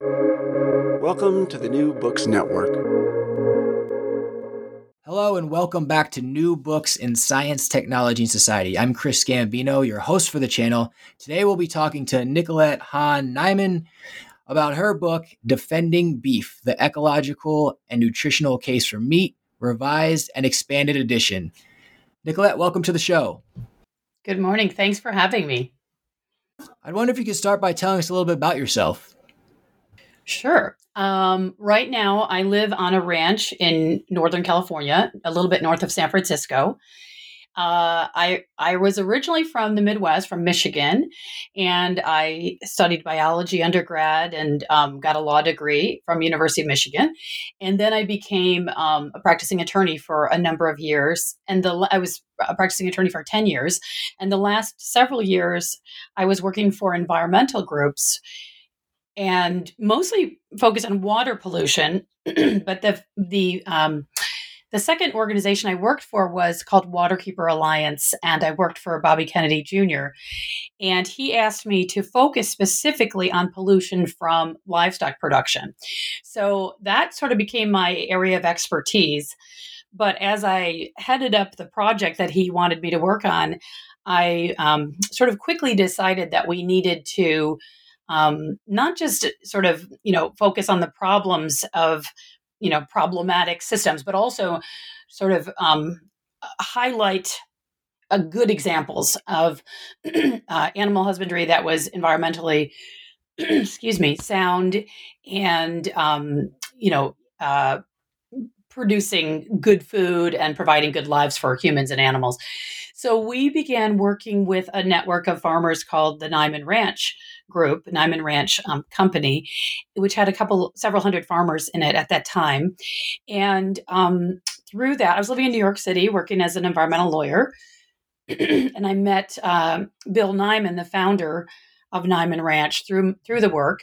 Welcome to the New Books Network. Hello and welcome back to New Books in Science, Technology, and Society. I'm Chris Gambino, your host for the channel. Today we'll be talking to Nicolette Hahn Niman about her book, Defending Beef The Ecological and Nutritional Case for Meat, Revised and Expanded Edition. Nicolette, welcome to the show. Good morning. Thanks for having me. I wonder if you could start by telling us a little bit about yourself. Sure. Um, right now, I live on a ranch in Northern California, a little bit north of San Francisco. Uh, I I was originally from the Midwest, from Michigan, and I studied biology undergrad and um, got a law degree from University of Michigan, and then I became um, a practicing attorney for a number of years. And the I was a practicing attorney for ten years, and the last several years I was working for environmental groups and mostly focus on water pollution. but the the um, the second organization I worked for was called Waterkeeper Alliance, and I worked for Bobby Kennedy Jr. And he asked me to focus specifically on pollution from livestock production. So that sort of became my area of expertise. But as I headed up the project that he wanted me to work on, I um, sort of quickly decided that we needed to um, not just sort of you know focus on the problems of you know problematic systems, but also sort of um, highlight a good examples of uh, animal husbandry that was environmentally excuse me sound and um, you know uh, producing good food and providing good lives for humans and animals so we began working with a network of farmers called the Niman Ranch Group, Niman Ranch um, Company, which had a couple, several hundred farmers in it at that time. And um, through that, I was living in New York City working as an environmental lawyer. and I met uh, Bill Niman, the founder of Niman Ranch, through through the work.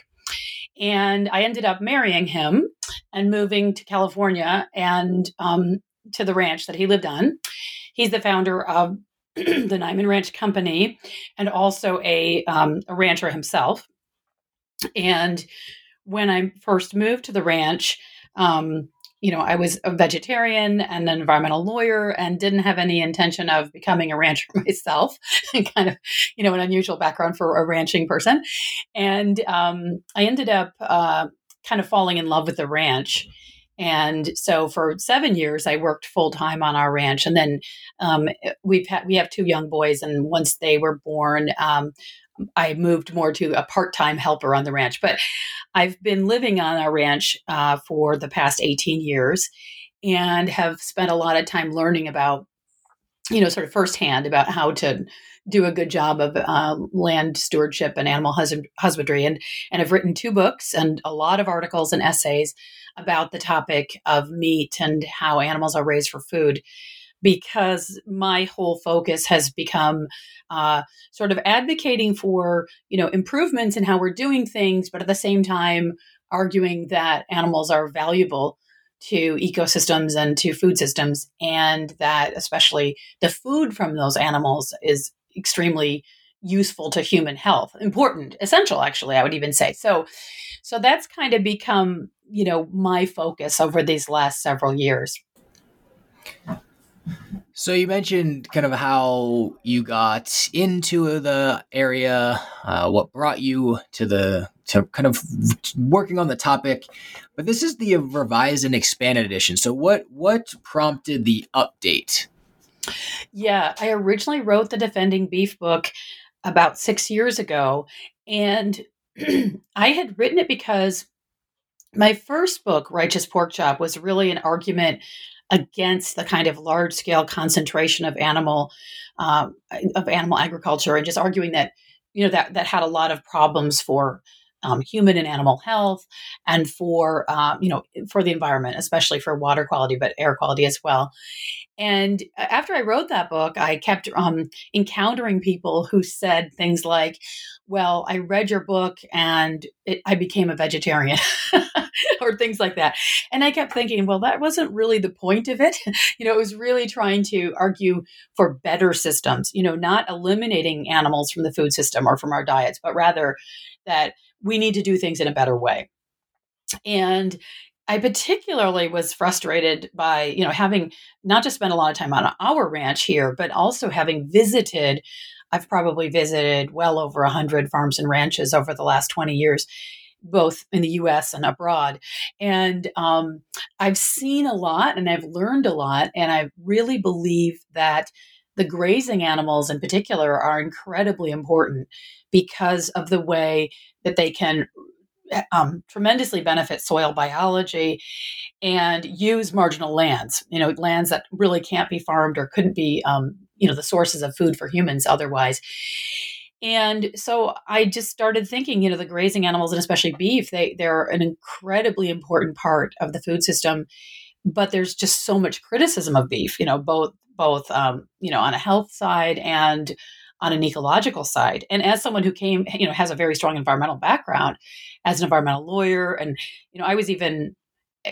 And I ended up marrying him and moving to California and um, to the ranch that he lived on. He's the founder of the Niman Ranch Company, and also a, um, a rancher himself. And when I first moved to the ranch, um, you know, I was a vegetarian and an environmental lawyer and didn't have any intention of becoming a rancher myself. kind of, you know, an unusual background for a ranching person. And um, I ended up uh, kind of falling in love with the ranch. And so for seven years, I worked full time on our ranch, and then um, we've had we have two young boys, and once they were born, um, I moved more to a part time helper on the ranch. But I've been living on our ranch uh, for the past eighteen years, and have spent a lot of time learning about, you know, sort of firsthand about how to do a good job of uh, land stewardship and animal husbandry, and and have written two books and a lot of articles and essays about the topic of meat and how animals are raised for food because my whole focus has become uh, sort of advocating for you know improvements in how we're doing things but at the same time arguing that animals are valuable to ecosystems and to food systems, and that especially the food from those animals is extremely useful to human health. Important essential actually i would even say. So so that's kind of become you know my focus over these last several years so you mentioned kind of how you got into the area, uh, what brought you to the to kind of working on the topic, but this is the revised and expanded edition. So what what prompted the update? Yeah, I originally wrote the Defending Beef book about six years ago, and I had written it because my first book, Righteous Pork Chop, was really an argument against the kind of large scale concentration of animal um, of animal agriculture and just arguing that you know that that had a lot of problems for um, human and animal health and for um, you know for the environment especially for water quality but air quality as well. And after i wrote that book i kept um, encountering people who said things like well i read your book and it, i became a vegetarian or things like that. And I kept thinking, well, that wasn't really the point of it. you know, it was really trying to argue for better systems, you know, not eliminating animals from the food system or from our diets, but rather that we need to do things in a better way. And I particularly was frustrated by, you know, having not just spent a lot of time on our ranch here, but also having visited I've probably visited well over 100 farms and ranches over the last 20 years both in the US and abroad. And um, I've seen a lot and I've learned a lot. And I really believe that the grazing animals in particular are incredibly important because of the way that they can um, tremendously benefit soil biology and use marginal lands, you know, lands that really can't be farmed or couldn't be, um, you know, the sources of food for humans otherwise. And so I just started thinking, you know, the grazing animals and especially beef, they they're an incredibly important part of the food system. But there's just so much criticism of beef, you know, both both um, you know, on a health side and on an ecological side. And as someone who came, you know, has a very strong environmental background as an environmental lawyer, and you know, I was even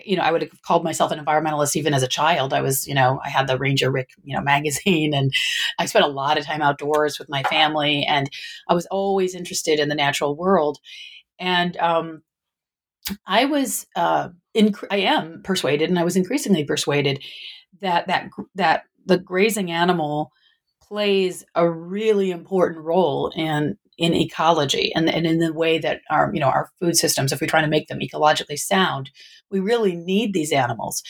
you know, I would have called myself an environmentalist even as a child. I was, you know, I had the Ranger Rick, you know, magazine and I spent a lot of time outdoors with my family and I was always interested in the natural world. And um, I was, uh, in, I am persuaded and I was increasingly persuaded that, that, that the grazing animal plays a really important role in in ecology and, and in the way that our you know our food systems if we try to make them ecologically sound we really need these animals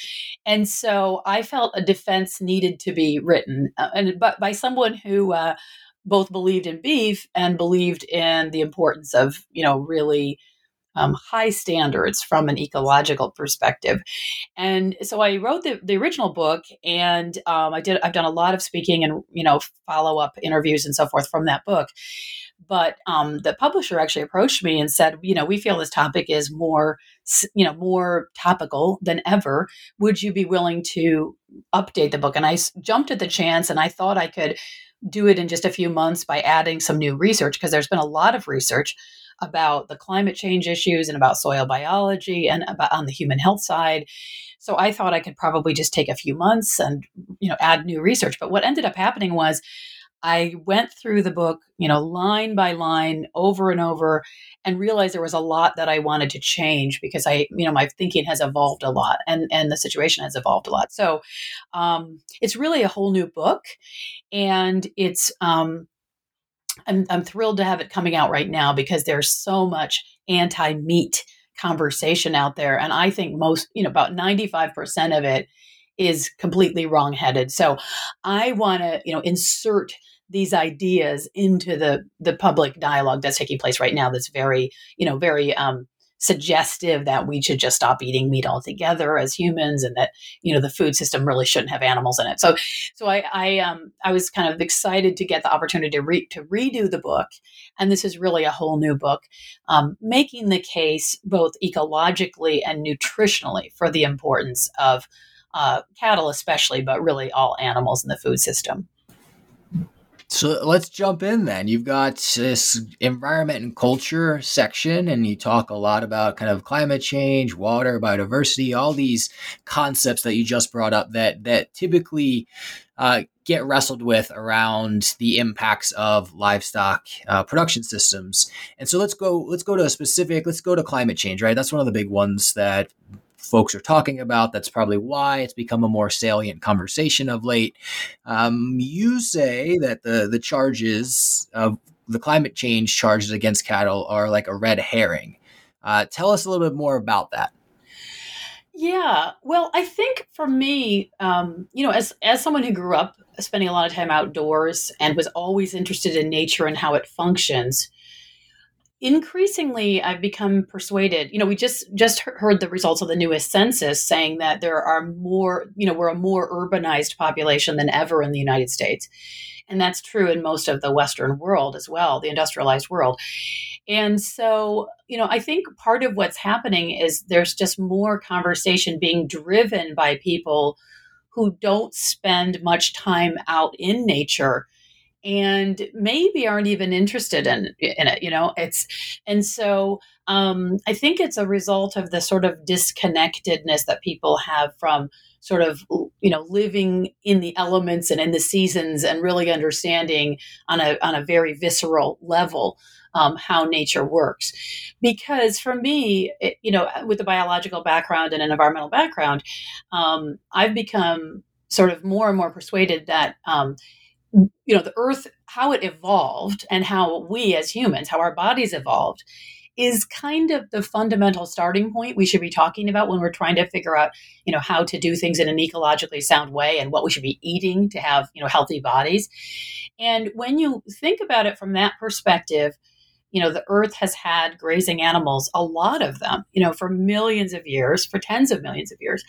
and so i felt a defense needed to be written uh, and but by someone who uh, both believed in beef and believed in the importance of you know really um, high standards from an ecological perspective. And so I wrote the, the original book, and um, I did. I've done a lot of speaking and you know follow up interviews and so forth from that book. But um, the publisher actually approached me and said, you know, we feel this topic is more, you know, more topical than ever. Would you be willing to update the book? And I jumped at the chance, and I thought I could do it in just a few months by adding some new research because there's been a lot of research about the climate change issues and about soil biology and about on the human health side. So I thought I could probably just take a few months and you know add new research. But what ended up happening was I went through the book, you know, line by line over and over and realized there was a lot that I wanted to change because I, you know, my thinking has evolved a lot and, and the situation has evolved a lot. So um, it's really a whole new book. And it's, um, I'm, I'm thrilled to have it coming out right now because there's so much anti meat conversation out there. And I think most, you know, about 95% of it is completely wrongheaded. So I want to, you know, insert these ideas into the the public dialogue that's taking place right now that's very you know very um, suggestive that we should just stop eating meat altogether as humans and that you know the food system really shouldn't have animals in it so so i i um i was kind of excited to get the opportunity to re- to redo the book and this is really a whole new book um, making the case both ecologically and nutritionally for the importance of uh, cattle especially but really all animals in the food system So let's jump in then. You've got this environment and culture section, and you talk a lot about kind of climate change, water, biodiversity, all these concepts that you just brought up that that typically uh, get wrestled with around the impacts of livestock uh, production systems. And so let's go let's go to a specific. Let's go to climate change. Right, that's one of the big ones that folks are talking about. That's probably why it's become a more salient conversation of late. Um, you say that the the charges of the climate change charges against cattle are like a red herring. Uh, tell us a little bit more about that. Yeah, well, I think for me, um, you know, as as someone who grew up spending a lot of time outdoors and was always interested in nature and how it functions, increasingly i've become persuaded you know we just just heard the results of the newest census saying that there are more you know we're a more urbanized population than ever in the united states. And that's true in most of the western world as well the industrialized world. And so you know i think part of what's happening is there's just more conversation being driven by people who don't spend much time out in nature and maybe aren't even interested in in it you know it's and so um, i think it's a result of the sort of disconnectedness that people have from sort of you know living in the elements and in the seasons and really understanding on a on a very visceral level um, how nature works. Because for me it, you know with a biological background and an environmental background um, i've become sort of more and more persuaded that um, you know the earth how it evolved and how we as humans how our bodies evolved is kind of the fundamental starting point we should be talking about when we're trying to figure out you know how to do things in an ecologically sound way and what we should be eating to have you know healthy bodies. And when you think about it from that perspective you know the earth has had grazing animals a lot of them you know for millions of years for tens of millions of years.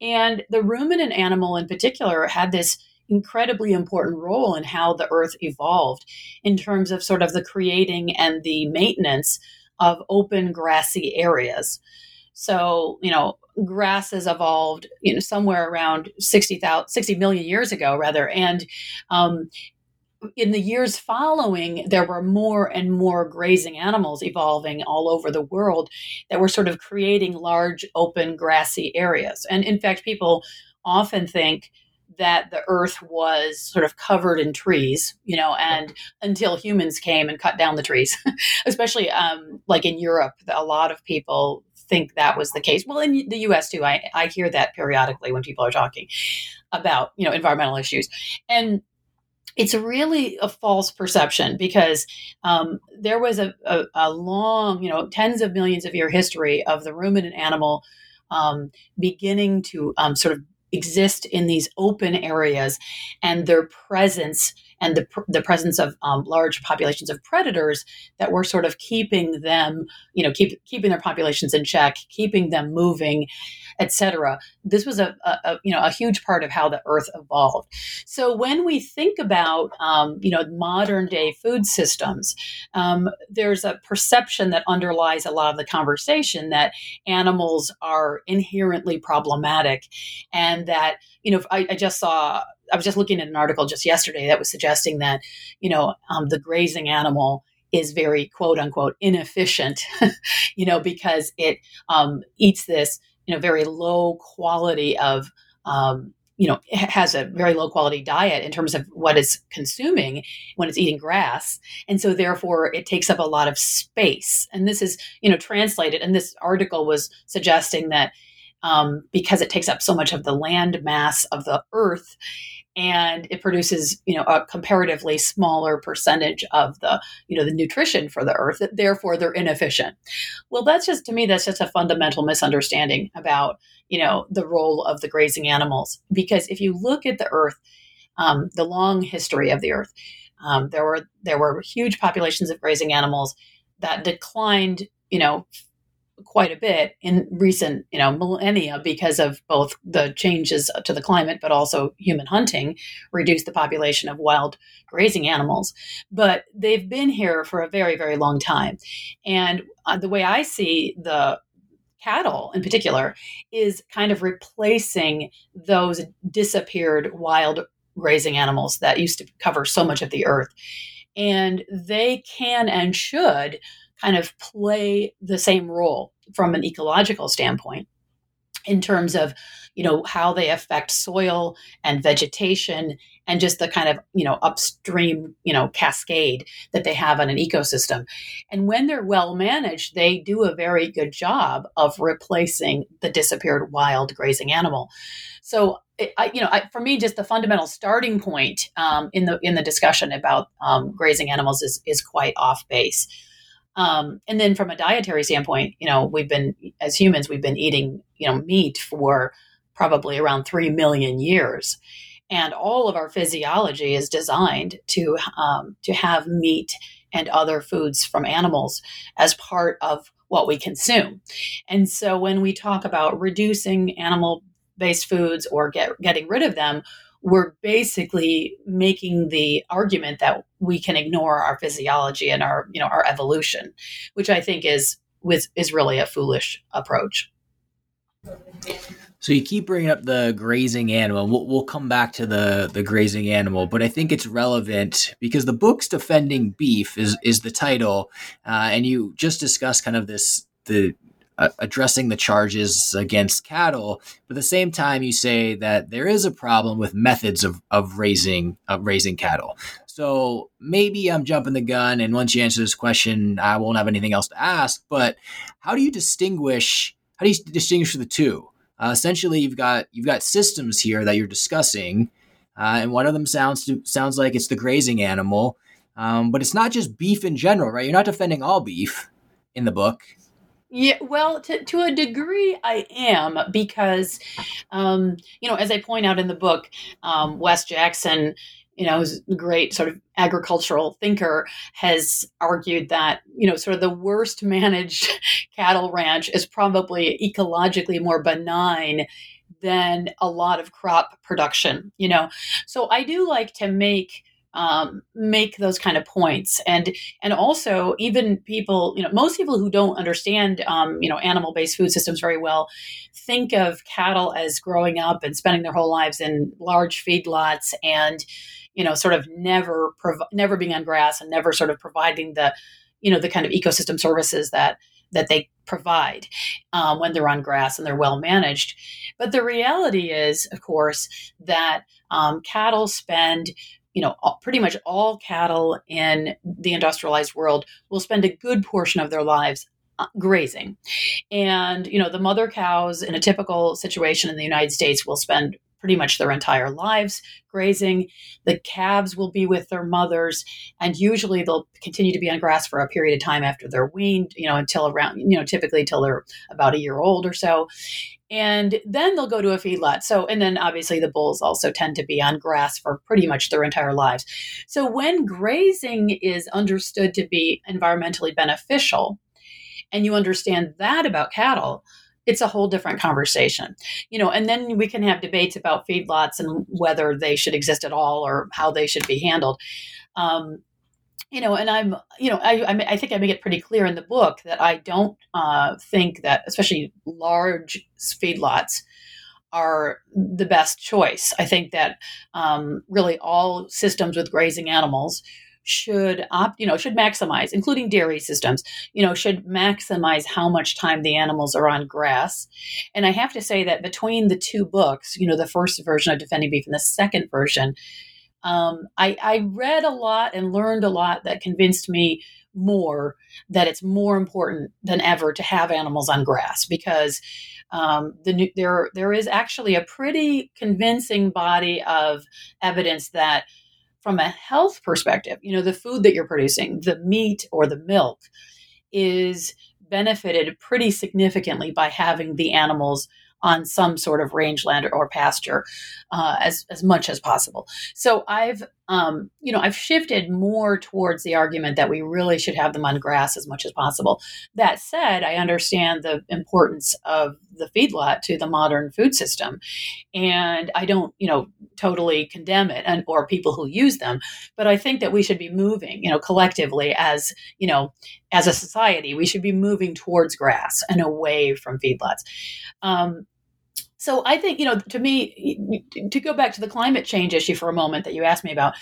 And the ruminant animal in particular had this incredibly important role in how the earth evolved in terms of sort of the creating and the maintenance of open grassy areas. So, you know, grass has evolved, you know, somewhere around 60, 000, 60 million years ago, rather. And um, in the years following, there were more and more grazing animals evolving all over the world that were sort of creating large open grassy areas. And in fact, people often think that the earth was sort of covered in trees, you know, and until humans came and cut down the trees, especially um, like in Europe, a lot of people think that was the case. Well, in the US too, I, I hear that periodically when people are talking about, you know, environmental issues. And it's really a false perception because um, there was a, a, a, long, you know, tens of millions of year history of the ruminant animal um, beginning to um, sort of exist in these open areas and their presence and the, the presence of um, large populations of predators that were sort of keeping them, you know, keep, keeping their populations in check, keeping them moving, etc. This was a, a, a, you know a huge part of how the Earth evolved. So when we think about um, you know modern day food systems, um, there's a perception that underlies a lot of the conversation that animals are inherently problematic, and that you know I, I just saw I was just looking at an article just yesterday that was suggesting that, you know, um, the grazing animal is very quote unquote inefficient, you know, because it um, eats this, you know, very low quality of, um, you know, has a very low quality diet in terms of what it's consuming when it's eating grass. And so therefore it takes up a lot of space. And this is, you know, translated. And this article was suggesting that um, because it takes up so much of the land mass of the earth, and it produces you know a comparatively smaller percentage of the you know the nutrition for the earth therefore they're inefficient. Well that's just to me that's just a fundamental misunderstanding about you know the role of the grazing animals. Because if you look at the earth um, the long history of the earth um, there were there were huge populations of grazing animals that declined you know quite a bit in recent you know millennia because of both the changes to the climate but also human hunting reduced the population of wild grazing animals but they've been here for a very very long time and uh, the way i see the cattle in particular is kind of replacing those disappeared wild grazing animals that used to cover so much of the earth. And they can and should kind of play the same role from an ecological standpoint in terms of you know how they affect soil and vegetation and just the kind of you know upstream you know cascade that they have on an ecosystem. And when they're well managed they do a very good job of replacing the disappeared wild grazing animal. So I, you know I, for me just the fundamental starting point um, in the in the discussion about um, grazing animals is is quite off base um, and then from a dietary standpoint, you know, we've been as humans, we've been eating, you know, meat for probably around three million years, and all of our physiology is designed to um, to have meat and other foods from animals as part of what we consume. And so when we talk about reducing animal based foods or get, getting rid of them, we're basically making the argument that we can ignore our physiology and our you know our evolution which i think is with is really a foolish approach so you keep bringing up the grazing animal. We'll, we'll come back to the the grazing animal, but I think it's relevant because the book's defending beef is is the title, uh, and you just discussed kind of this the uh, addressing the charges against cattle. But at the same time, you say that there is a problem with methods of, of raising of raising cattle. So maybe I'm jumping the gun, and once you answer this question, I won't have anything else to ask. But how do you distinguish? How do you distinguish the two? Uh, essentially, you've got you've got systems here that you're discussing, uh, and one of them sounds to, sounds like it's the grazing animal, um, but it's not just beef in general, right? You're not defending all beef in the book. Yeah, well, to, to a degree, I am because, um, you know, as I point out in the book, um, Wes Jackson, you know, who's a great sort of agricultural thinker, has argued that, you know, sort of the worst managed cattle ranch is probably ecologically more benign than a lot of crop production, you know. So I do like to make um, make those kind of points and and also even people you know most people who don't understand um, you know animal based food systems very well think of cattle as growing up and spending their whole lives in large feedlots and you know sort of never prov- never being on grass and never sort of providing the you know the kind of ecosystem services that that they provide um, when they're on grass and they're well managed. But the reality is, of course, that um, cattle spend you know, pretty much all cattle in the industrialized world will spend a good portion of their lives uh, grazing. And, you know, the mother cows in a typical situation in the United States will spend pretty much their entire lives grazing. The calves will be with their mothers, and usually they'll continue to be on grass for a period of time after they're weaned, you know, until around, you know, typically until they're about a year old or so and then they'll go to a feedlot. So, and then obviously the bulls also tend to be on grass for pretty much their entire lives. So, when grazing is understood to be environmentally beneficial, and you understand that about cattle, it's a whole different conversation. You know, and then we can have debates about feedlots and whether they should exist at all or how they should be handled. Um, you know, and I'm, you know, I, I, think I make it pretty clear in the book that I don't uh, think that, especially large feedlots, are the best choice. I think that um, really all systems with grazing animals should opt, you know, should maximize, including dairy systems, you know, should maximize how much time the animals are on grass. And I have to say that between the two books, you know, the first version of Defending Beef and the second version, um, I, I read a lot and learned a lot that convinced me more that it's more important than ever to have animals on grass because um, the, there there is actually a pretty convincing body of evidence that from a health perspective, you know, the food that you're producing, the meat or the milk, is benefited pretty significantly by having the animals on some sort of rangeland or pasture uh, as as much as possible. So I've um, you know I've shifted more towards the argument that we really should have them on grass as much as possible. That said, I understand the importance of the feedlot to the modern food system, and I don't you know totally condemn it and or people who use them, but I think that we should be moving you know collectively as you know as a society we should be moving towards grass and away from feedlots. Um, So I think, you know, to me, to go back to the climate change issue for a moment that you asked me about,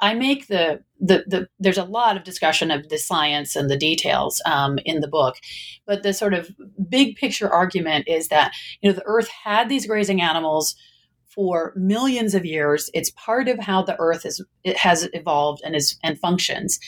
I make the, the, the there's a lot of discussion of the science and the details um, in the book, but the sort of big picture argument is that, you know, the earth had these grazing animals for millions of years. It's part of how the earth is has evolved and is and functions.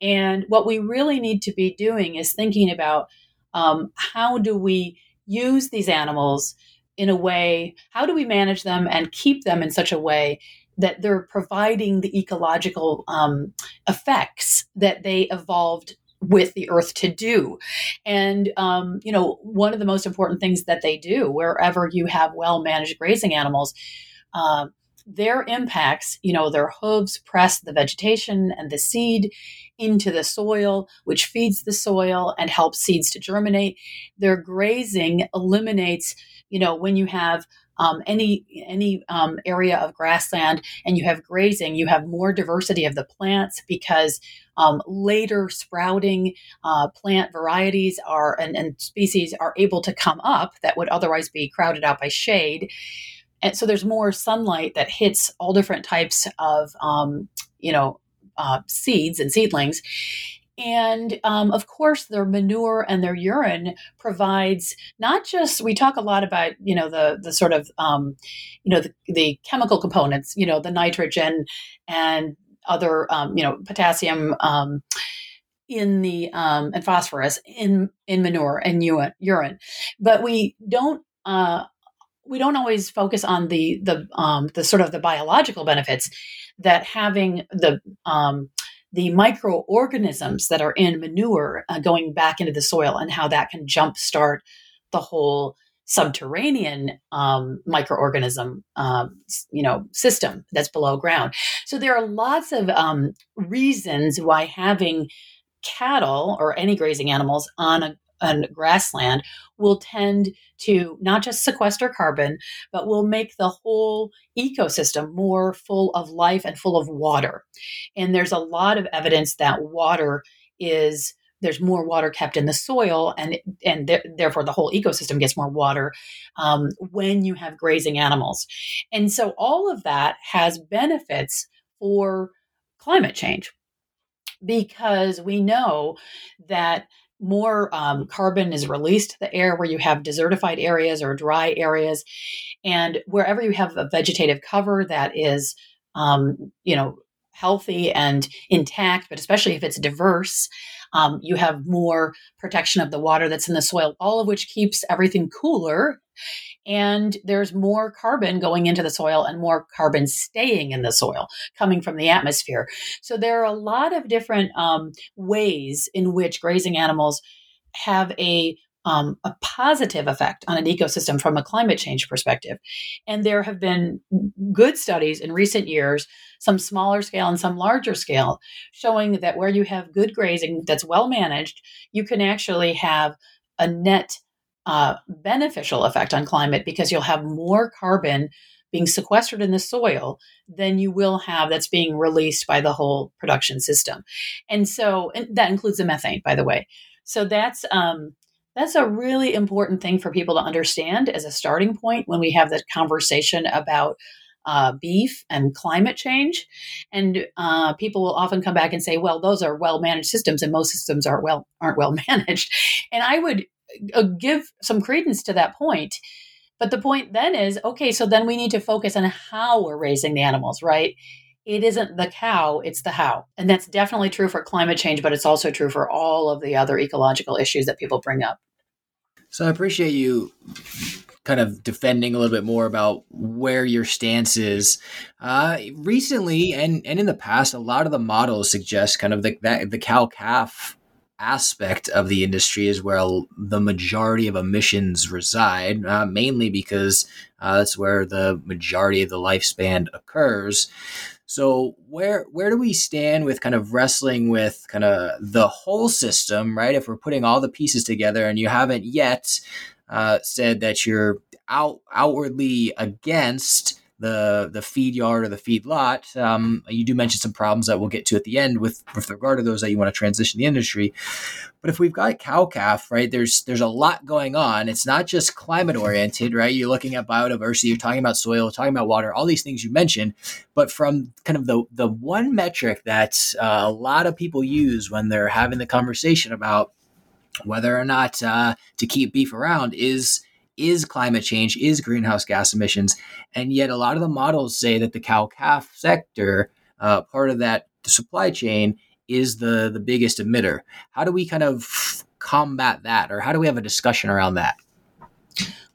And what we really need to be doing is thinking about um, how do we use these animals in a way, how do we manage them and keep them in such a way that they're providing the ecological um, effects that they evolved with the earth to do. And, um, you know, one of the most important things that they do wherever you have well managed grazing animals, uh, their impacts, you know, their hooves press the vegetation and the seed into the soil, which feeds the soil and helps seeds to germinate. Their grazing eliminates, you know, when you have um, any any um, area of grassland and you have grazing, you have more diversity of the plants because um, later sprouting uh, plant varieties are and, and species are able to come up that would otherwise be crowded out by shade. And so there's more sunlight that hits all different types of, um, you know, uh, seeds and seedlings. And um, of course, their manure and their urine provides not just we talk a lot about you know the the sort of um, you know the, the chemical components you know the nitrogen and other um, you know potassium um, in the um, and phosphorus in in manure and urine, but we don't. Uh, we don't always focus on the the um, the sort of the biological benefits that having the um, the microorganisms that are in manure uh, going back into the soil and how that can jumpstart the whole subterranean um, microorganism um, you know system that's below ground. So there are lots of um, reasons why having cattle or any grazing animals on a, on grassland will tend to not just sequester carbon but will make the whole ecosystem more full of life and full of water. And there's a lot of evidence that water is there's more water kept in the soil and and th- therefore the whole ecosystem gets more water um, when you have grazing animals. And so all of that has benefits for climate change because we know that more um, carbon is released to the air where you have desertified areas or dry areas and wherever you have a vegetative cover that is um, you know healthy and intact but especially if it's diverse um, you have more protection of the water that's in the soil, all of which keeps everything cooler. And there's more carbon going into the soil and more carbon staying in the soil coming from the atmosphere. So there are a lot of different um, ways in which grazing animals have a um, a positive effect on an ecosystem from a climate change perspective. And there have been good studies in recent years, some smaller scale and some larger scale, showing that where you have good grazing that's well managed, you can actually have a net uh, beneficial effect on climate because you'll have more carbon being sequestered in the soil than you will have that's being released by the whole production system. And so and that includes the methane, by the way. So that's um, that's a really important thing for people to understand as a starting point when we have the conversation about uh, beef and climate change. And uh, people will often come back and say, "Well, those are well managed systems, and most systems aren't well aren't well managed." And I would uh, give some credence to that point. But the point then is, okay, so then we need to focus on how we're raising the animals, right? it isn't the cow, it's the how. And that's definitely true for climate change, but it's also true for all of the other ecological issues that people bring up. So I appreciate you kind of defending a little bit more about where your stance is. Uh, recently and, and in the past, a lot of the models suggest kind of the, that, the cow calf aspect of the industry is where the majority of emissions reside, uh, mainly because uh, that's where the majority of the lifespan occurs. So where where do we stand with kind of wrestling with kind of the whole system, right? If we're putting all the pieces together, and you haven't yet uh, said that you're out outwardly against the the feed yard or the feed lot. Um, you do mention some problems that we'll get to at the end with with regard to those that you want to transition the industry. But if we've got cow calf, right, there's there's a lot going on. It's not just climate oriented, right? You're looking at biodiversity, you're talking about soil, talking about water, all these things you mentioned. But from kind of the the one metric that uh, a lot of people use when they're having the conversation about whether or not uh, to keep beef around is is climate change, is greenhouse gas emissions. And yet, a lot of the models say that the cow calf sector, uh, part of that supply chain, is the, the biggest emitter. How do we kind of combat that, or how do we have a discussion around that?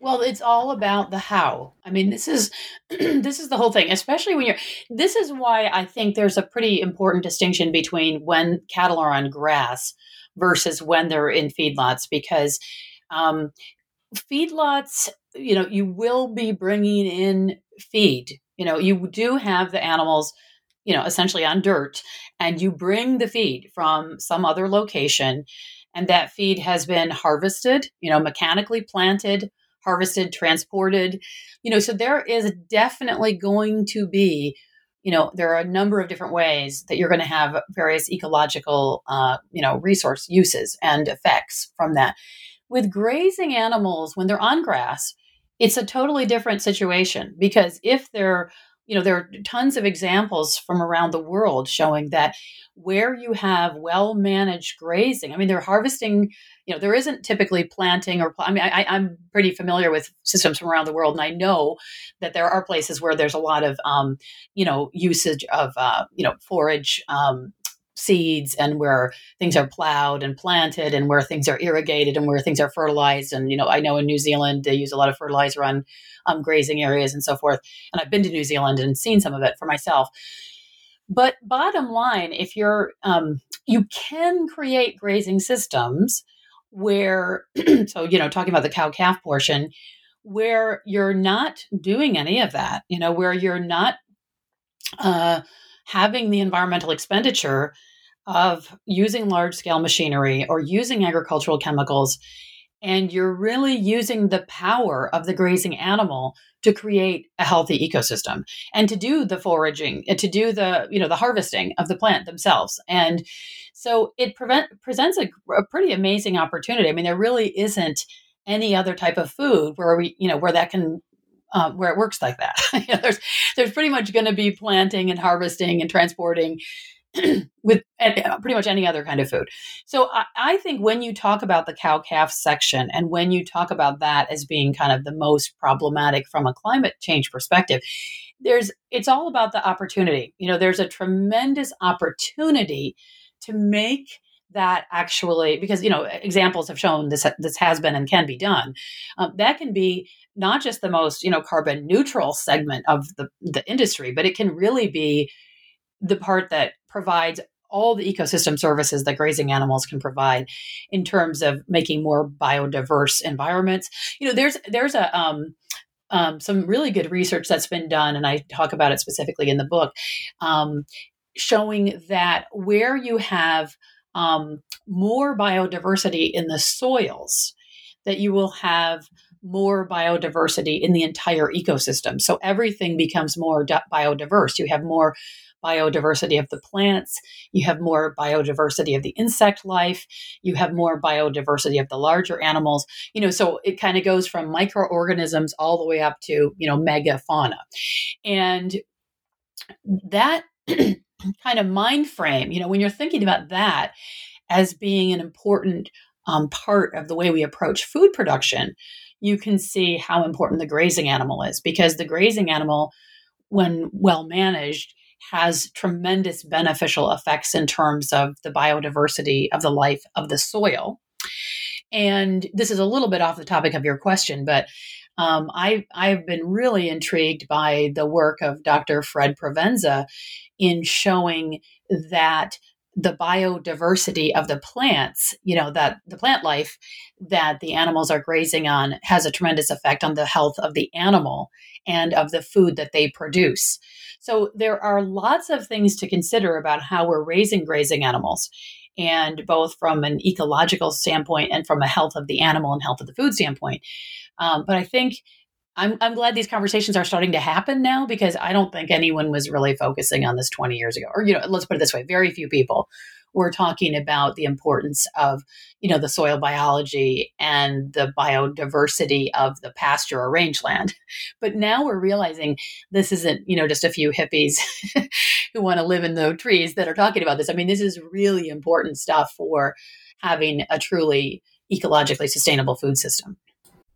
Well, it's all about the how. I mean, this is this is the whole thing, especially when you're this is why I think there's a pretty important distinction between when cattle are on grass versus when they're in feedlots because um, feedlots, you know, you will be bringing in feed. You know, you do have the animals, you know, essentially on dirt, and you bring the feed from some other location, and that feed has been harvested, you know, mechanically planted, harvested, transported. You know, so there is definitely going to be you know there are a number of different ways that you're going to have various ecological uh, you know resource uses and effects from that with grazing animals, when they're on grass, it's a totally different situation because if they're you know there are tons of examples from around the world showing that where you have well managed grazing i mean they're harvesting you know there isn't typically planting or i mean I, i'm pretty familiar with systems from around the world and i know that there are places where there's a lot of um, you know usage of uh, you know forage um, seeds and where things are plowed and planted and where things are irrigated and where things are fertilized. And you know i know in new zealand they use a lot of fertilizer on um, grazing areas and so forth. And i've been to new zealand and seen some of it for myself. But bottom line if you're um, you can create grazing systems where so you know talking about the cow calf portion where you're not doing any of that you know where you're not uh, having the environmental expenditure of using large scale machinery or using agricultural chemicals and you're really using the power of the grazing animal to create a healthy ecosystem and to do the foraging and to do the you know the harvesting of the plant themselves. And so it prevent, presents a, a pretty amazing opportunity. I mean there really isn't any other type of food where we you know where that can uh, where it works like that. you know, there's there's pretty much going to be planting and harvesting and transporting with pretty much any other kind of food. So I, I, think when you talk about the cow calf section and when you talk about that as being kind of the most problematic from a climate change perspective, there's it's all about the opportunity. You know, there's a tremendous opportunity to make that actually because you know examples have shown this this has been and can be done. Um, that can be not just the most you know carbon neutral segment of the, the industry but it can really be the part that provides all the ecosystem services that grazing animals can provide in terms of making more biodiverse environments. You know there's there's a um, um, some really good research that's been done and i talk about it specifically in the book um, showing that where you have um, more biodiversity in the soils, that you will have more biodiversity in the entire ecosystem. So everything becomes more biodiverse. You have more biodiversity of the plants, you have more biodiversity of the insect life, you have more biodiversity of the larger animals. You know, so it kind of goes from microorganisms all the way up to, you know, megafauna. And that kind of mind frame, you know, when you're thinking about that as being an important um, part of the way we approach food production, you can see how important the grazing animal is because the grazing animal, when well managed, has tremendous beneficial effects in terms of the biodiversity of the life of the soil. And this is a little bit off the topic of your question, but um, I, I've been really intrigued by the work of Dr. Fred Provenza in showing that the biodiversity of the plants, you know, that the plant life that the animals are grazing on has a tremendous effect on the health of the animal and of the food that they produce. So there are lots of things to consider about how we're raising grazing animals. And both from an ecological standpoint and from a health of the animal and health of the food standpoint. Um, but I think I'm, I'm glad these conversations are starting to happen now because I don't think anyone was really focusing on this 20 years ago. Or, you know, let's put it this way very few people were talking about the importance of, you know, the soil biology and the biodiversity of the pasture or rangeland. But now we're realizing this isn't, you know, just a few hippies who want to live in the trees that are talking about this. I mean, this is really important stuff for having a truly ecologically sustainable food system.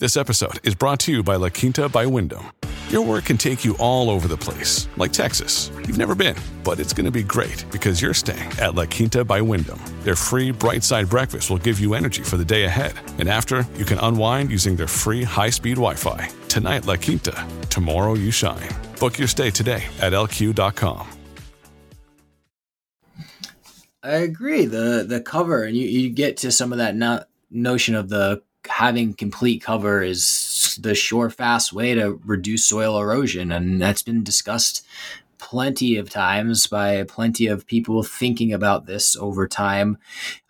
This episode is brought to you by La Quinta by Wyndham. Your work can take you all over the place, like Texas. You've never been, but it's going to be great because you're staying at La Quinta by Wyndham. Their free bright side breakfast will give you energy for the day ahead. And after, you can unwind using their free high speed Wi Fi. Tonight, La Quinta. Tomorrow, you shine. Book your stay today at lq.com. I agree. The the cover and you, you get to some of that no, notion of the having complete cover is the sure fast way to reduce soil erosion and that's been discussed plenty of times by plenty of people thinking about this over time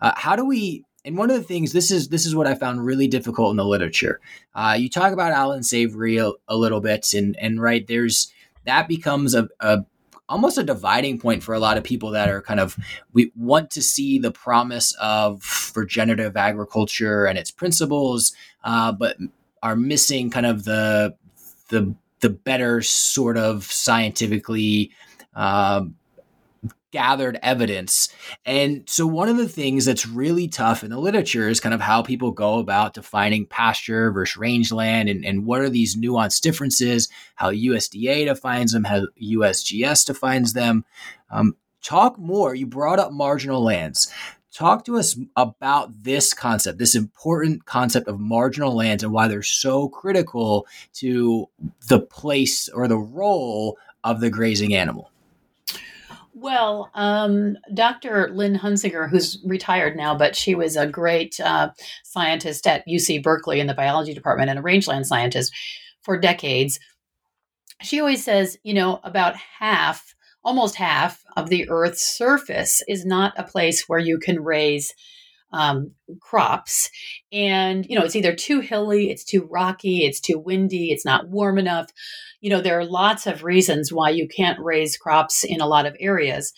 uh, how do we and one of the things this is this is what I found really difficult in the literature. Uh, you talk about Allan Savory a, a, little bit, and and right there's that becomes a, a almost a dividing point for a lot of people that are kind of we want to see the promise of regenerative agriculture and its principles, uh, but are missing kind of the the the better sort of scientifically uh, gathered evidence. And so, one of the things that's really tough in the literature is kind of how people go about defining pasture versus rangeland and, and what are these nuanced differences, how USDA defines them, how USGS defines them. Um, talk more. You brought up marginal lands. Talk to us about this concept, this important concept of marginal lands and why they're so critical to the place or the role of the grazing animal. Well, um, Dr. Lynn Huntsinger, who's retired now, but she was a great uh, scientist at UC Berkeley in the biology department and a rangeland scientist for decades. She always says, you know, about half, almost half of the Earth's surface is not a place where you can raise um, crops. And, you know, it's either too hilly, it's too rocky, it's too windy, it's not warm enough you know, there are lots of reasons why you can't raise crops in a lot of areas.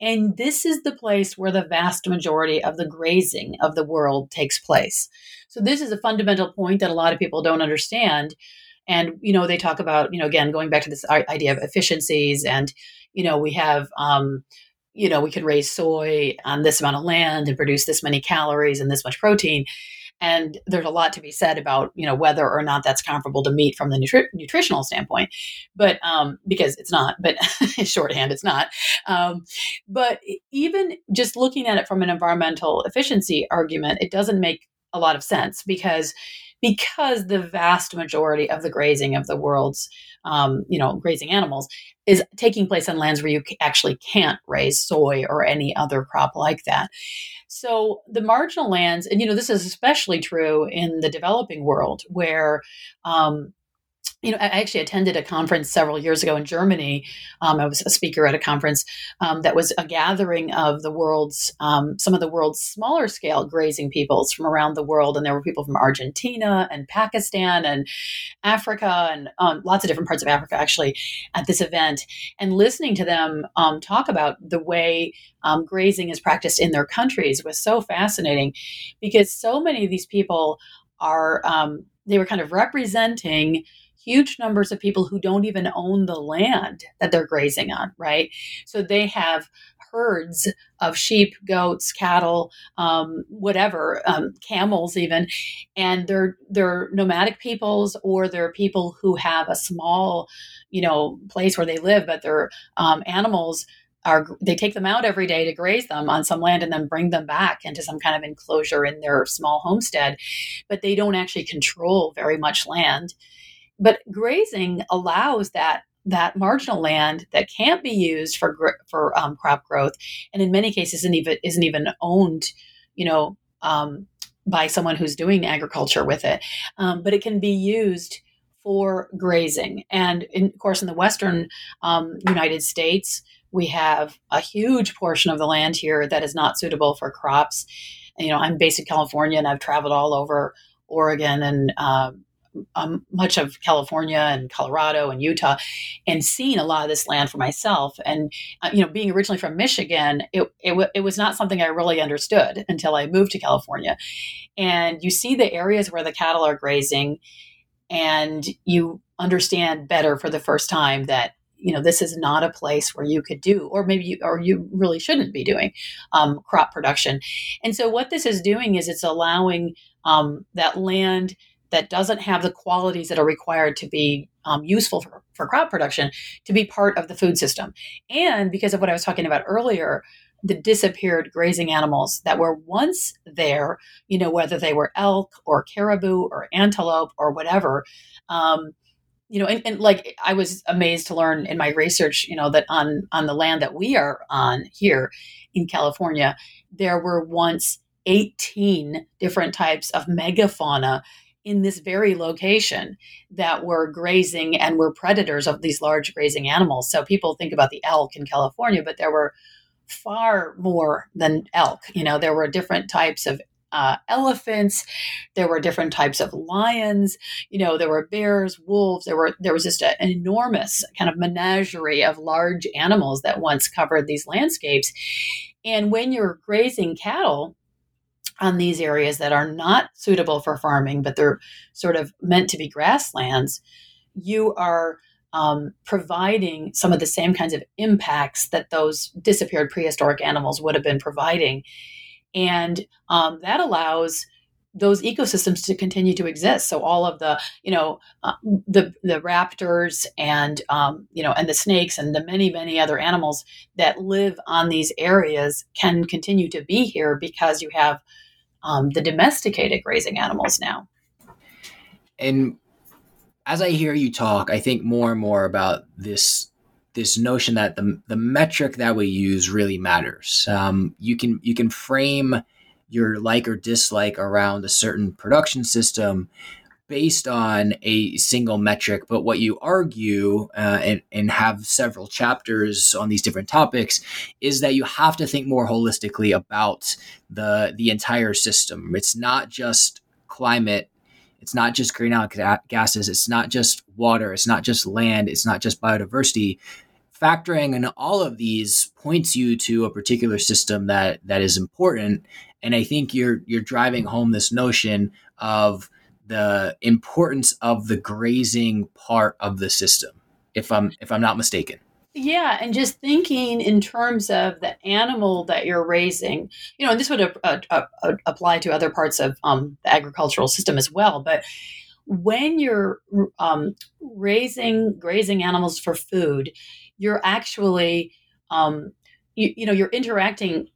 And this is the place where the vast majority of the grazing of the world takes place. So, this is a fundamental point that a lot of people don't understand. And, you know, they talk about, you know, again, going back to this idea of efficiencies and, you know, we have, um, you know, we could raise soy on this amount of land and produce this many calories and this much protein. And there's a lot to be said about you know whether or not that's comparable to meat from the nutri- nutritional standpoint, but um, because it's not. But shorthand, it's not. Um, but even just looking at it from an environmental efficiency argument, it doesn't make a lot of sense because because the vast majority of the grazing of the world's um, you know grazing animals is taking place on lands where you actually can't raise soy or any other crop like that. So the marginal lands, and you know, this is especially true in the developing world where um, you know, I actually attended a conference several years ago in Germany. Um, I was a speaker at a conference um, that was a gathering of the world's, um, some of the world's smaller scale grazing peoples from around the world. And there were people from Argentina and Pakistan and Africa and um, lots of different parts of Africa actually at this event. And listening to them um, talk about the way um, grazing is practiced in their countries was so fascinating because so many of these people are, they were kind of representing huge numbers of people who don't even own the land that they're grazing on, right? So they have herds of sheep, goats, cattle, um, whatever, um, camels even, and they're they're nomadic peoples or they're people who have a small, you know, place where they live, but their um, animals are they take them out every day to graze them on some land and then bring them back into some kind of enclosure in their small homestead, but they don't actually control very much land. But grazing allows that that marginal land that can't be used for for um, crop growth, and in many cases isn't even isn't even owned, you know, um, by someone who's doing agriculture with it, um, but it can be used for grazing. And in, of course, in the western um, United States, we have a huge portion of the land here that is not suitable for crops. And, you know, I'm based in California, and I've traveled all over Oregon and uh, um, much of California and Colorado and Utah, and seen a lot of this land for myself. And uh, you know, being originally from Michigan, it, it, w- it was not something I really understood until I moved to California. And you see the areas where the cattle are grazing, and you understand better for the first time that you know this is not a place where you could do or maybe you or you really shouldn't be doing um, crop production and so what this is doing is it's allowing um, that land that doesn't have the qualities that are required to be um, useful for, for crop production to be part of the food system. And because of what I was talking about earlier, the disappeared grazing animals that were once there, you know, whether they were elk or caribou or antelope or whatever, um, you know, and, and, like I was amazed to learn in my research, you know, that on on the land that we are on here in California, there were once 18 different types of megafauna in this very location that were grazing and were predators of these large grazing animals. So people think about the elk in California, but there were far more than elk. You know, there were different types of uh, elephants. There were different types of lions. You know, there were bears, wolves. There were there was just a, an enormous kind of menagerie of large animals that once covered these landscapes. And when you're grazing cattle, on these areas that are not suitable for farming, but they're sort of meant to be grasslands, you are um, providing some of the same kinds of impacts that those disappeared prehistoric animals would have been providing. And um, that allows those ecosystems to continue to exist. So all of the, you know, uh, the the raptors and um, you know and the snakes and the many many other animals that live on these areas can continue to be here because you have um, the domesticated grazing animals now. And as I hear you talk, I think more and more about this this notion that the the metric that we use really matters. Um, you can you can frame your like or dislike around a certain production system based on a single metric, but what you argue uh, and, and have several chapters on these different topics is that you have to think more holistically about the the entire system. It's not just climate. It's not just greenhouse gases. It's not just water. It's not just land. It's not just biodiversity. Factoring in all of these points you to a particular system that that is important. And I think you're you're driving home this notion of the importance of the grazing part of the system if i'm if i'm not mistaken. Yeah and just thinking in terms of the animal that you're raising you know and this would uh, uh, uh, apply to other parts of um, the agricultural system as well but when you're um, raising grazing animals for food you're actually um, you, you know you're interacting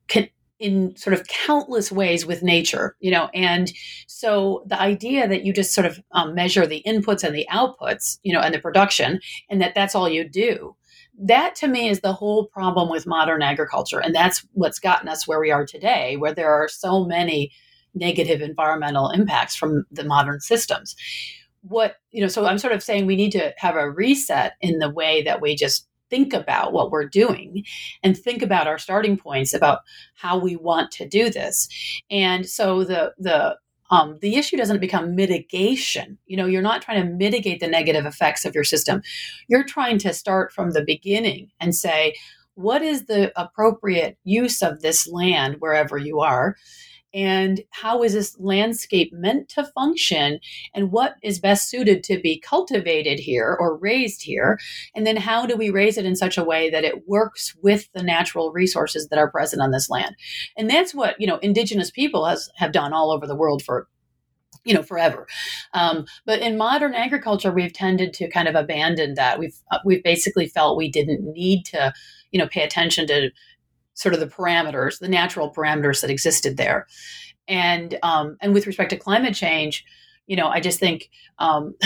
in sort of countless ways with nature, you know, and so the idea that you just sort of um, measure the inputs and the outputs, you know, and the production, and that that's all you do, that to me is the whole problem with modern agriculture, and that's what's gotten us where we are today, where there are so many negative environmental impacts from the modern systems. What you know, so I'm sort of saying we need to have a reset in the way that we just think about what we're doing and think about our starting points about how we want to do this. And so the the um, the issue doesn't become mitigation. You know, you're not trying to mitigate the negative effects of your system. You're trying to start from the beginning and say, what is the appropriate use of this land wherever you are? And how is this landscape meant to function? And what is best suited to be cultivated here or raised here? And then how do we raise it in such a way that it works with the natural resources that are present on this land? And that's what you know indigenous people has have done all over the world for you know forever. Um, but in modern agriculture we've tended to kind of abandon that. We've uh, we've basically felt we didn't need to you know pay attention to sort of the parameters the natural parameters that existed there. And um, and with respect to climate change you know i just think um,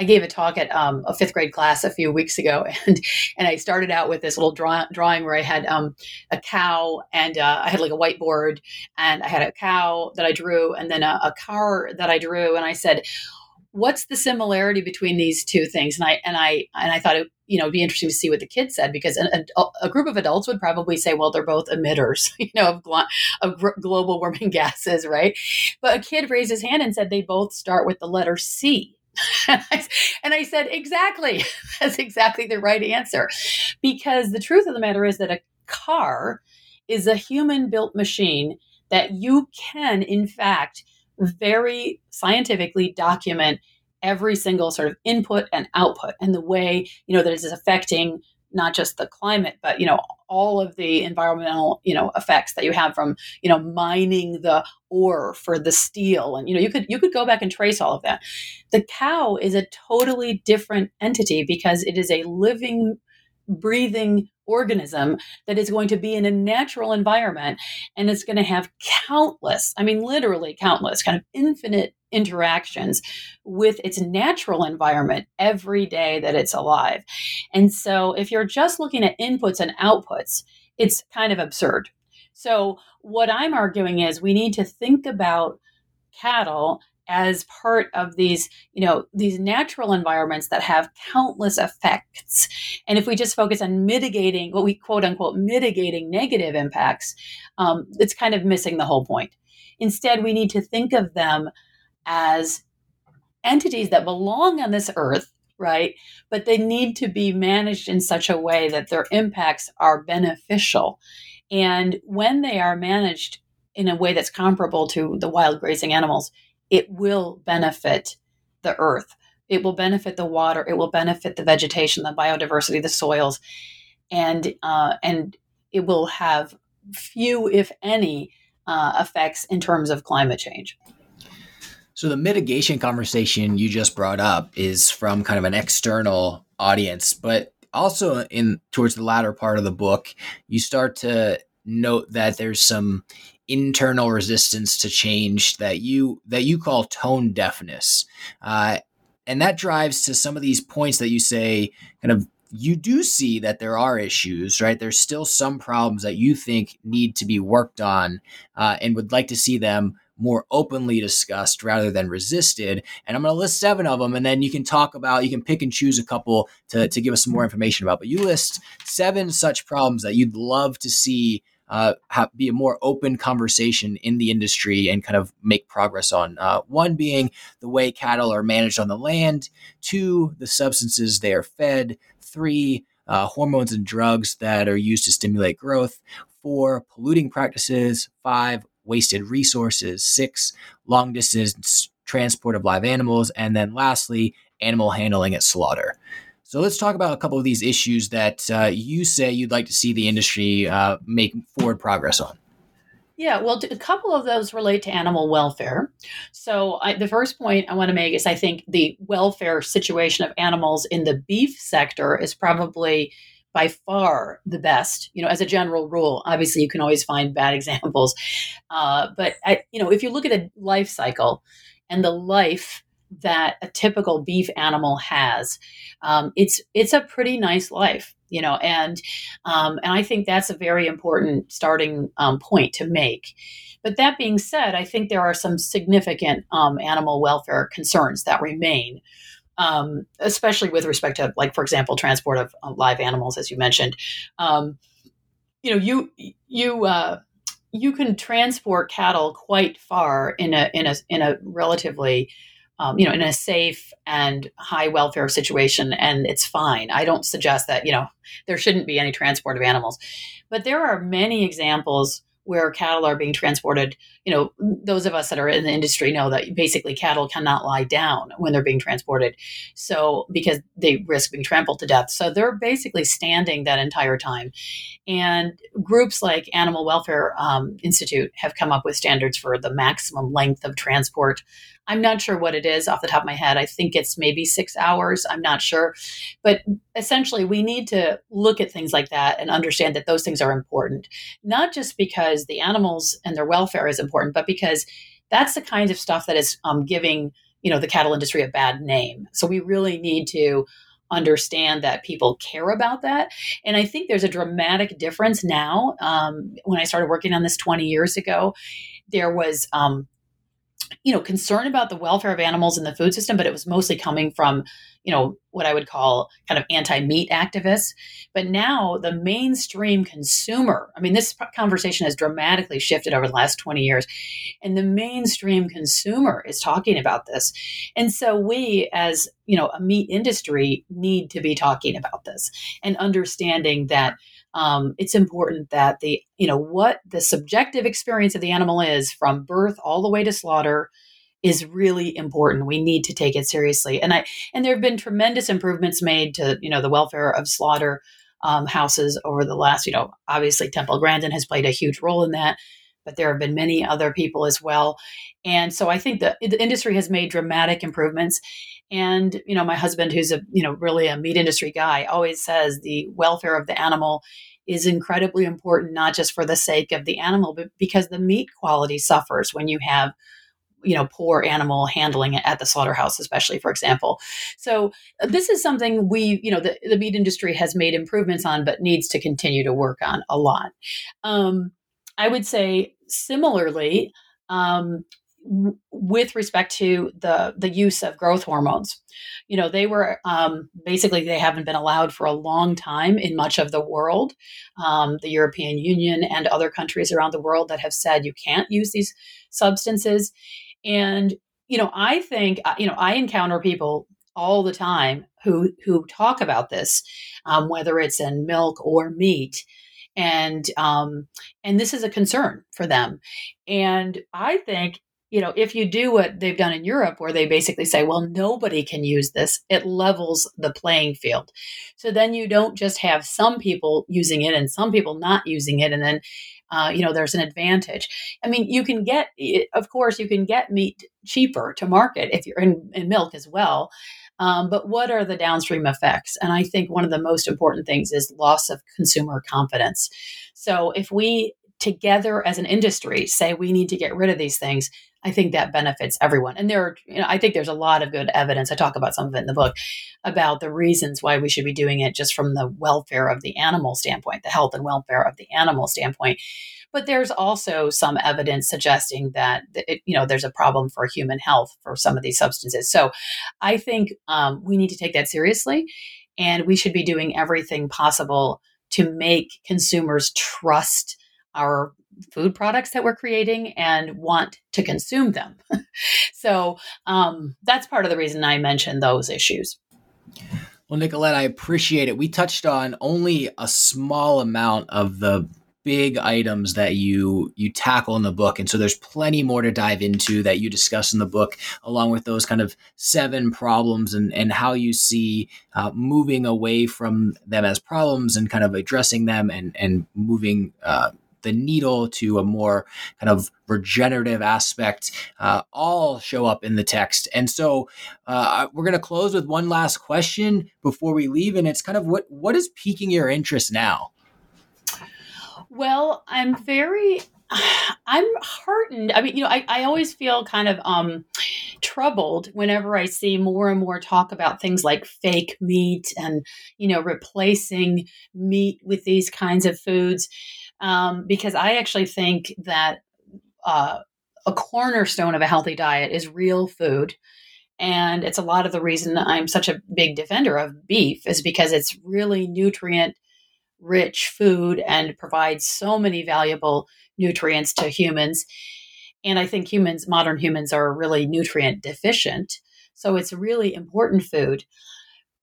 I gave a talk at um, a fifth grade class a few weeks ago, and and I started out with this little draw, drawing where I had um, a cow and uh, I had like a whiteboard, and I had a cow that I drew, and then a, a car that I drew, and I said, "What's the similarity between these two things?" And I and I and I thought it you know it'd be interesting to see what the kids said because a, a group of adults would probably say, "Well, they're both emitters, you know, of, glo- of global warming gases, right?" But a kid raised his hand and said they both start with the letter C and, I, and I said, exactly. That's exactly the right answer. Because the truth of the matter is that a car is a human built machine that you can, in fact, very scientifically document every single sort of input and output and the way, you know, that it is affecting not just the climate, but, you know, all of the environmental you know effects that you have from you know mining the ore for the steel. And you know you could you could go back and trace all of that. The cow is a totally different entity because it is a living breathing organism that is going to be in a natural environment and it's going to have countless i mean literally countless kind of infinite interactions with its natural environment every day that it's alive. And so if you're just looking at inputs and outputs, it's kind of absurd. So what I'm arguing is we need to think about cattle as part of these you know these natural environments that have countless effects and if we just focus on mitigating what we quote unquote mitigating negative impacts um, it's kind of missing the whole point instead we need to think of them as entities that belong on this earth, right? But they need to be managed in such a way that their impacts are beneficial. And when they are managed in a way that's comparable to the wild grazing animals, it will benefit the earth. It will benefit the water. It will benefit the vegetation, the biodiversity, the soils, and uh, and it will have few, if any, uh, effects in terms of climate change. So the mitigation conversation you just brought up is from kind of an external audience, but also in towards the latter part of the book, you start to note that there's some internal resistance to change that you that you call tone deafness, uh, and that drives to some of these points that you say kind of you do see that there are issues, right? There's still some problems that you think need to be worked on, uh, and would like to see them more openly discussed rather than resisted. And I'm going to list seven of them, and then you can talk about, you can pick and choose a couple to, to give us some more information about. But you list seven such problems that you'd love to see uh, be a more open conversation in the industry and kind of make progress on. Uh, one being the way cattle are managed on the land, two, the substances they are fed, three, uh, hormones and drugs that are used to stimulate growth, four, polluting practices, five, wasted resources, six, long distance transport of live animals, and then lastly, animal handling at slaughter. So let's talk about a couple of these issues that uh, you say you'd like to see the industry uh, make forward progress on. Yeah, well, a couple of those relate to animal welfare. So, I, the first point I want to make is I think the welfare situation of animals in the beef sector is probably by far the best, you know, as a general rule. Obviously, you can always find bad examples. Uh, but, you know, if you look at a life cycle and the life that a typical beef animal has, um, it's it's a pretty nice life, you know, and um, and I think that's a very important starting um, point to make. But that being said, I think there are some significant um, animal welfare concerns that remain um, especially with respect to, like, for example, transport of uh, live animals, as you mentioned. Um, you know, you you uh, you can transport cattle quite far in a in a in a relatively um, you know, in a safe and high welfare situation, and it's fine. I don't suggest that you know there shouldn't be any transport of animals, but there are many examples where cattle are being transported. You know, those of us that are in the industry know that basically cattle cannot lie down when they're being transported. So, because they risk being trampled to death. So, they're basically standing that entire time. And groups like Animal Welfare um, Institute have come up with standards for the maximum length of transport I'm not sure what it is off the top of my head. I think it's maybe six hours. I'm not sure. But essentially, we need to look at things like that and understand that those things are important, not just because the animals and their welfare is important, but because that's the kind of stuff that is um, giving you know the cattle industry a bad name. So we really need to understand that people care about that. And I think there's a dramatic difference now. Um, when I started working on this 20 years ago, there was um, you know concern about the welfare of animals in the food system but it was mostly coming from you know what i would call kind of anti-meat activists. But now the mainstream consumer i mean this conversation has dramatically shifted over the last 20 years and the mainstream consumer is talking about this. And so we as you know a meat industry need to be talking about this and understanding that um, it's important that the you know what the subjective experience of the animal is from birth all the way to slaughter is really important. We need to take it seriously. And i and there have been tremendous improvements made to you know the welfare of slaughter um, houses over the last you know obviously temple grandin has played a huge role in that but there have been many other people as well. And so i think the, the industry has made dramatic improvements. And, you know, my husband, who's a, you know, really a meat industry guy, always says the welfare of the animal is incredibly important, not just for the sake of the animal, but because the meat quality suffers when you have you know poor animal handling at the slaughterhouse especially for example. So uh, this is something we you know the, the meat industry has made improvements on but needs to continue to work on a lot. Um, i would say similarly um, with respect to the the use of growth hormones. You know they were um, basically they haven't been allowed for a long time in much of the world. Um, the european union and other countries around the world that have said you can't use these substances. And you know i think uh, you know i encounter people all the time who who talk about this um, whether it's in milk or meat. And um, and this is a concern for them. And i think you know, if you do what they've done in Europe, where they basically say, well, nobody can use this, it levels the playing field. So then you don't just have some people using it and some people not using it. And then, uh, you know, there's an advantage. I mean, you can get, of course, you can get meat cheaper to market if you're in, in milk as well. Um, but what are the downstream effects? And I think one of the most important things is loss of consumer confidence. So if we together as an industry say we need to get rid of these things, I think that benefits everyone. And there are, you know, I think there's a lot of good evidence. I talk about some of it in the book about the reasons why we should be doing it just from the welfare of the animal standpoint, the health and welfare of the animal standpoint. But there's also some evidence suggesting that, it, you know, there's a problem for human health for some of these substances. So I think um, we need to take that seriously and we should be doing everything possible to make consumers trust our food products that we're creating and want to consume them. so um, that's part of the reason I mentioned those issues. Well, Nicolette, I appreciate it. We touched on only a small amount of the big items that you you tackle in the book and so there's plenty more to dive into that you discuss in the book along with those kind of seven problems and and how you see uh, moving away from them as problems and kind of addressing them and and moving uh, the needle to a more kind of regenerative aspect uh, all show up in the text. And so uh, we're going to close with one last question before we leave, and it's kind of what what is piquing your interest now? Well, I'm very I'm heartened. I mean, you know, I, I always feel kind of um, troubled whenever I see more and more talk about things like fake meat and, you know, replacing meat with these kinds of foods um, because I actually think that uh, a cornerstone of a healthy diet is real food. And it's a lot of the reason I'm such a big defender of beef is because it's really nutrient rich food and provides so many valuable nutrients to humans. And I think humans, modern humans, are really nutrient deficient. So it's really important food.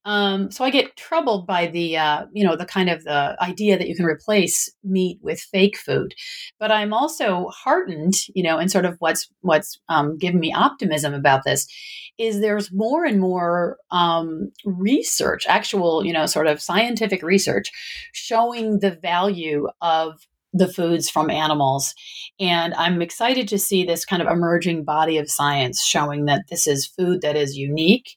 Um, so I get troubled by the, uh, you know, the kind of the idea that you can replace meat with fake food. But I'm also heartened, you know, and sort of what's what's um, given me optimism about this is there's more and more um, research, actual, you know, sort of scientific research showing the value of the foods from animals. And I'm excited to see this kind of emerging body of science showing that this is food that is unique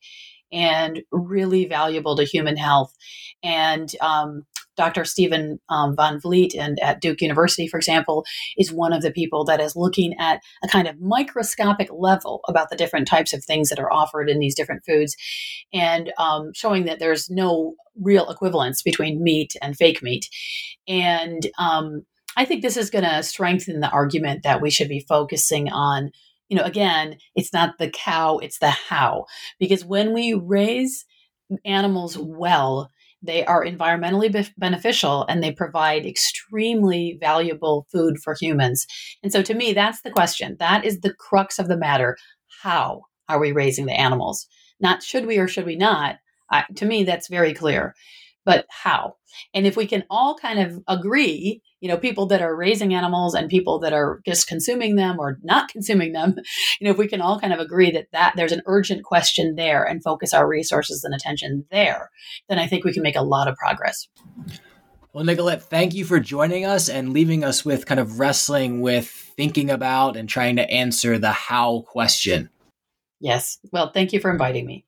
and really valuable to human health. And um, Dr. Stephen um, Van Vliet and at Duke University, for example, is one of the people that is looking at a kind of microscopic level about the different types of things that are offered in these different foods and um, showing that there's no real equivalence between meat and fake meat. And um, I think this is going to strengthen the argument that we should be focusing on you know, again, it's not the cow, it's the how. Because when we raise animals well, they are environmentally be- beneficial and they provide extremely valuable food for humans. And so, to me, that's the question. That is the crux of the matter. How are we raising the animals? Not should we or should we not. I, to me, that's very clear. But how? And if we can all kind of agree you know people that are raising animals and people that are just consuming them or not consuming them you know if we can all kind of agree that that there's an urgent question there and focus our resources and attention there then i think we can make a lot of progress. Well nicolette thank you for joining us and leaving us with kind of wrestling with thinking about and trying to answer the how question. Yes. Well thank you for inviting me